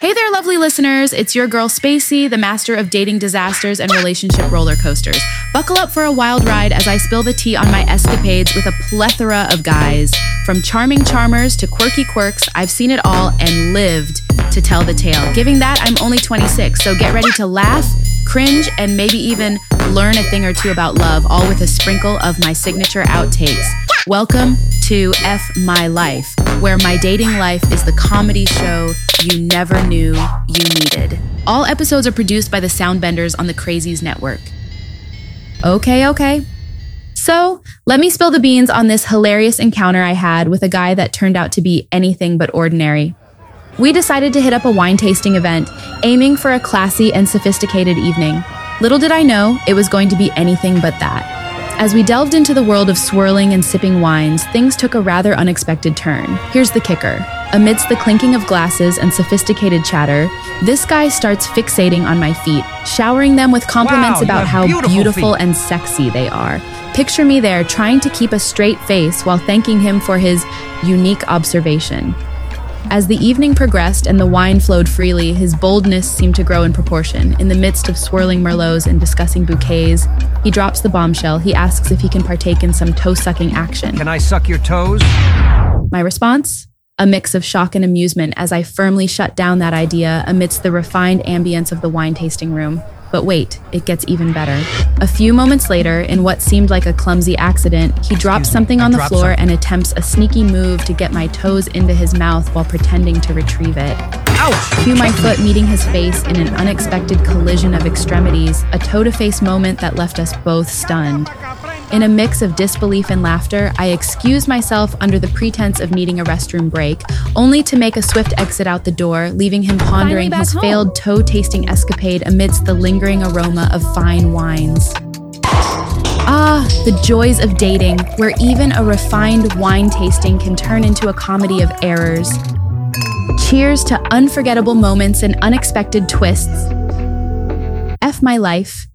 Hey there, lovely listeners. It's your girl Spacey, the master of dating disasters and relationship roller coasters. Buckle up for a wild ride as I spill the tea on my escapades with a plethora of guys. From charming charmers to quirky quirks, I've seen it all and lived to tell the tale. Giving that, I'm only 26, so get ready to laugh, cringe, and maybe even learn a thing or two about love, all with a sprinkle of my signature outtakes. Welcome to F My Life, where my dating life is the comedy show you never knew you needed. All episodes are produced by the Soundbenders on the Crazies Network. Okay, okay. So, let me spill the beans on this hilarious encounter I had with a guy that turned out to be anything but ordinary. We decided to hit up a wine tasting event, aiming for a classy and sophisticated evening. Little did I know it was going to be anything but that. As we delved into the world of swirling and sipping wines, things took a rather unexpected turn. Here's the kicker. Amidst the clinking of glasses and sophisticated chatter, this guy starts fixating on my feet, showering them with compliments Wow, about how beautiful beautiful and sexy they are. Picture me there trying to keep a straight face while thanking him for his unique observation. As the evening progressed and the wine flowed freely, his boldness seemed to grow in proportion. In the midst of swirling merlots and discussing bouquets, he drops the bombshell. He asks if he can partake in some toe sucking action. Can I suck your toes? My response? A mix of shock and amusement as I firmly shut down that idea amidst the refined ambience of the wine tasting room. But wait, it gets even better. A few moments later, in what seemed like a clumsy accident, he drops me, something I on the floor something. and attempts a sneaky move to get my toes into his mouth while pretending to retrieve it. Ouch! Cue my foot meeting his face in an unexpected collision of extremities, a toe to face moment that left us both stunned. In a mix of disbelief and laughter, I excuse myself under the pretense of needing a restroom break, only to make a swift exit out the door, leaving him pondering his home. failed toe tasting escapade amidst the lingering aroma of fine wines. Ah, the joys of dating, where even a refined wine tasting can turn into a comedy of errors. Cheers to unforgettable moments and unexpected twists. F my life,